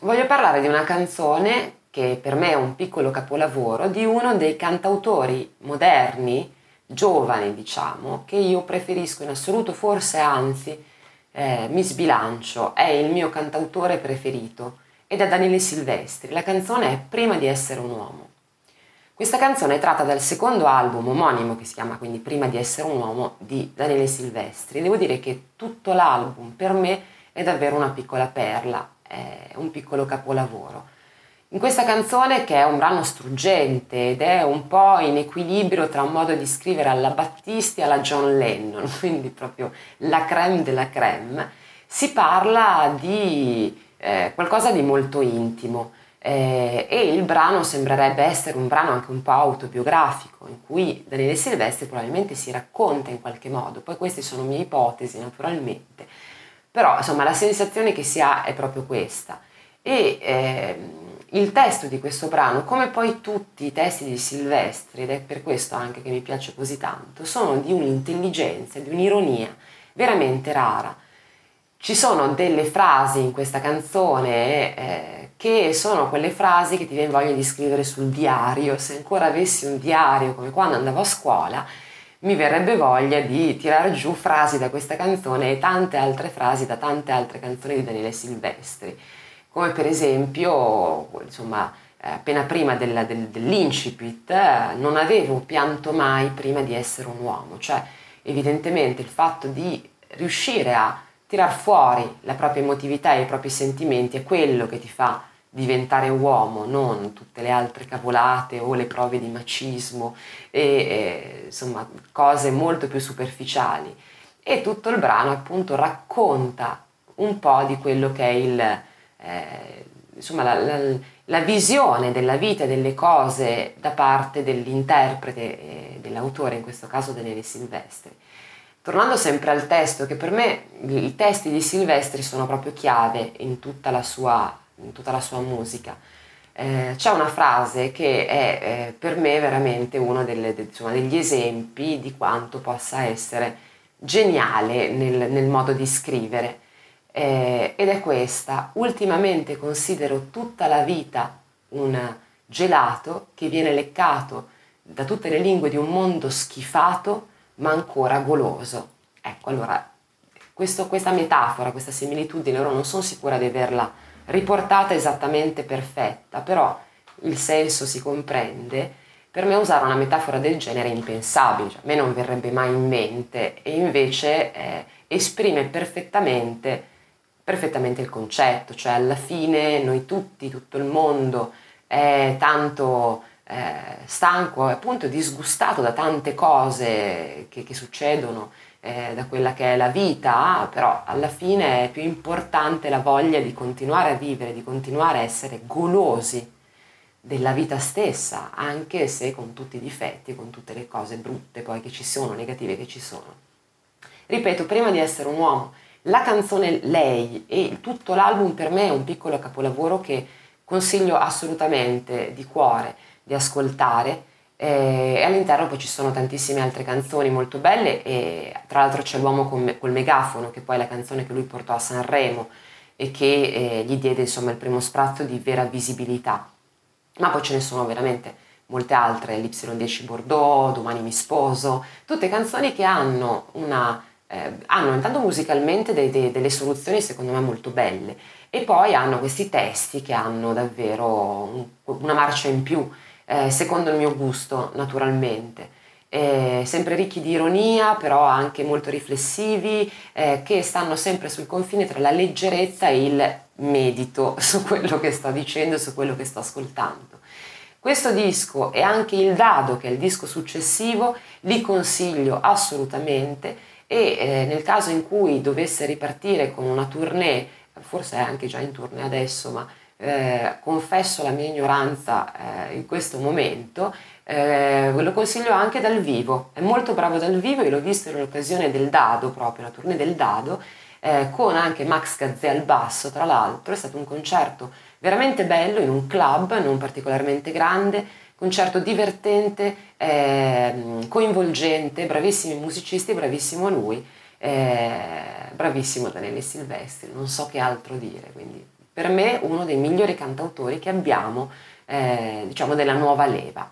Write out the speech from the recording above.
voglio parlare di una canzone che per me è un piccolo capolavoro di uno dei cantautori moderni, giovani diciamo, che io preferisco in assoluto, forse anzi eh, mi sbilancio, è il mio cantautore preferito ed è Daniele Silvestri. La canzone è Prima di essere un uomo. Questa canzone è tratta dal secondo album omonimo che si chiama quindi Prima di essere un uomo di Daniele Silvestri. Devo dire che tutto l'album per me è davvero una piccola perla, è un piccolo capolavoro. In questa canzone, che è un brano struggente ed è un po' in equilibrio tra un modo di scrivere alla Battisti e alla John Lennon, quindi proprio la creme della creme, si parla di eh, qualcosa di molto intimo. Eh, e il brano sembrerebbe essere un brano anche un po' autobiografico, in cui Daniele Silvestri probabilmente si racconta in qualche modo, poi queste sono mie ipotesi naturalmente, però insomma la sensazione che si ha è proprio questa. E eh, il testo di questo brano, come poi tutti i testi di Silvestri, ed è per questo anche che mi piace così tanto, sono di un'intelligenza, di un'ironia veramente rara. Ci sono delle frasi in questa canzone eh, che sono quelle frasi che ti viene voglia di scrivere sul diario. Se ancora avessi un diario come quando andavo a scuola, mi verrebbe voglia di tirare giù frasi da questa canzone e tante altre frasi da tante altre canzoni di Daniele Silvestri, come per esempio, insomma, appena prima del, del, dell'incipit, non avevo pianto mai prima di essere un uomo, cioè evidentemente il fatto di riuscire a tirar fuori la propria emotività e i propri sentimenti è quello che ti fa diventare uomo, non tutte le altre cavolate o le prove di macismo e, e insomma cose molto più superficiali. E tutto il brano appunto racconta un po' di quello che è il, eh, insomma, la, la, la, visione della vita e delle cose da parte dell'interprete, e dell'autore, in questo caso Daniele Silvestri. Tornando sempre al testo, che per me i testi di Silvestri sono proprio chiave in tutta la sua, tutta la sua musica. Eh, c'è una frase che è eh, per me veramente uno delle, de, insomma, degli esempi di quanto possa essere geniale nel, nel modo di scrivere. Eh, ed è questa, ultimamente considero tutta la vita un gelato che viene leccato da tutte le lingue di un mondo schifato ma ancora goloso. Ecco, allora, questo, questa metafora, questa similitudine, ora non sono sicura di averla riportata esattamente perfetta, però il senso si comprende. Per me usare una metafora del genere è impensabile, cioè, a me non verrebbe mai in mente e invece eh, esprime perfettamente, perfettamente il concetto, cioè alla fine noi tutti, tutto il mondo è tanto eh, stanco appunto disgustato da tante cose che, che succedono, eh, da quella che è la vita, però alla fine è più importante la voglia di continuare a vivere, di continuare a essere golosi della vita stessa, anche se con tutti i difetti, con tutte le cose brutte poi che ci sono, negative che ci sono. Ripeto, prima di essere un uomo, la canzone Lei e tutto l'album per me è un piccolo capolavoro che consiglio assolutamente di cuore di ascoltare e all'interno poi ci sono tantissime altre canzoni molto belle e tra l'altro c'è l'uomo con, col megafono che poi è la canzone che lui portò a Sanremo e che eh, gli diede insomma il primo sprazzo di vera visibilità. Ma poi ce ne sono veramente molte altre, l'Y10 Bordeaux, Domani mi sposo, tutte canzoni che hanno una eh, hanno intanto musicalmente dei, dei, delle soluzioni secondo me molto belle. E poi hanno questi testi che hanno davvero un, una marcia in più eh, secondo il mio gusto naturalmente. Eh, sempre ricchi di ironia, però anche molto riflessivi, eh, che stanno sempre sul confine tra la leggerezza e il medito su quello che sto dicendo, su quello che sto ascoltando. Questo disco e anche il Dado, che è il disco successivo, li consiglio assolutamente e eh, nel caso in cui dovesse ripartire con una tournée, forse è anche già in tournée adesso, ma eh, confesso la mia ignoranza eh, in questo momento, eh, lo consiglio anche dal vivo. È molto bravo dal vivo, io l'ho visto in occasione del Dado, proprio la tournée del Dado, eh, con anche Max Gazzè al basso, tra l'altro. È stato un concerto veramente bello in un club, non particolarmente grande, concerto divertente, ehm, coinvolgente, bravissimi musicisti, bravissimo lui. Eh, bravissimo Daniele Silvestri, non so che altro dire, quindi per me uno dei migliori cantautori che abbiamo, eh, diciamo, della nuova leva.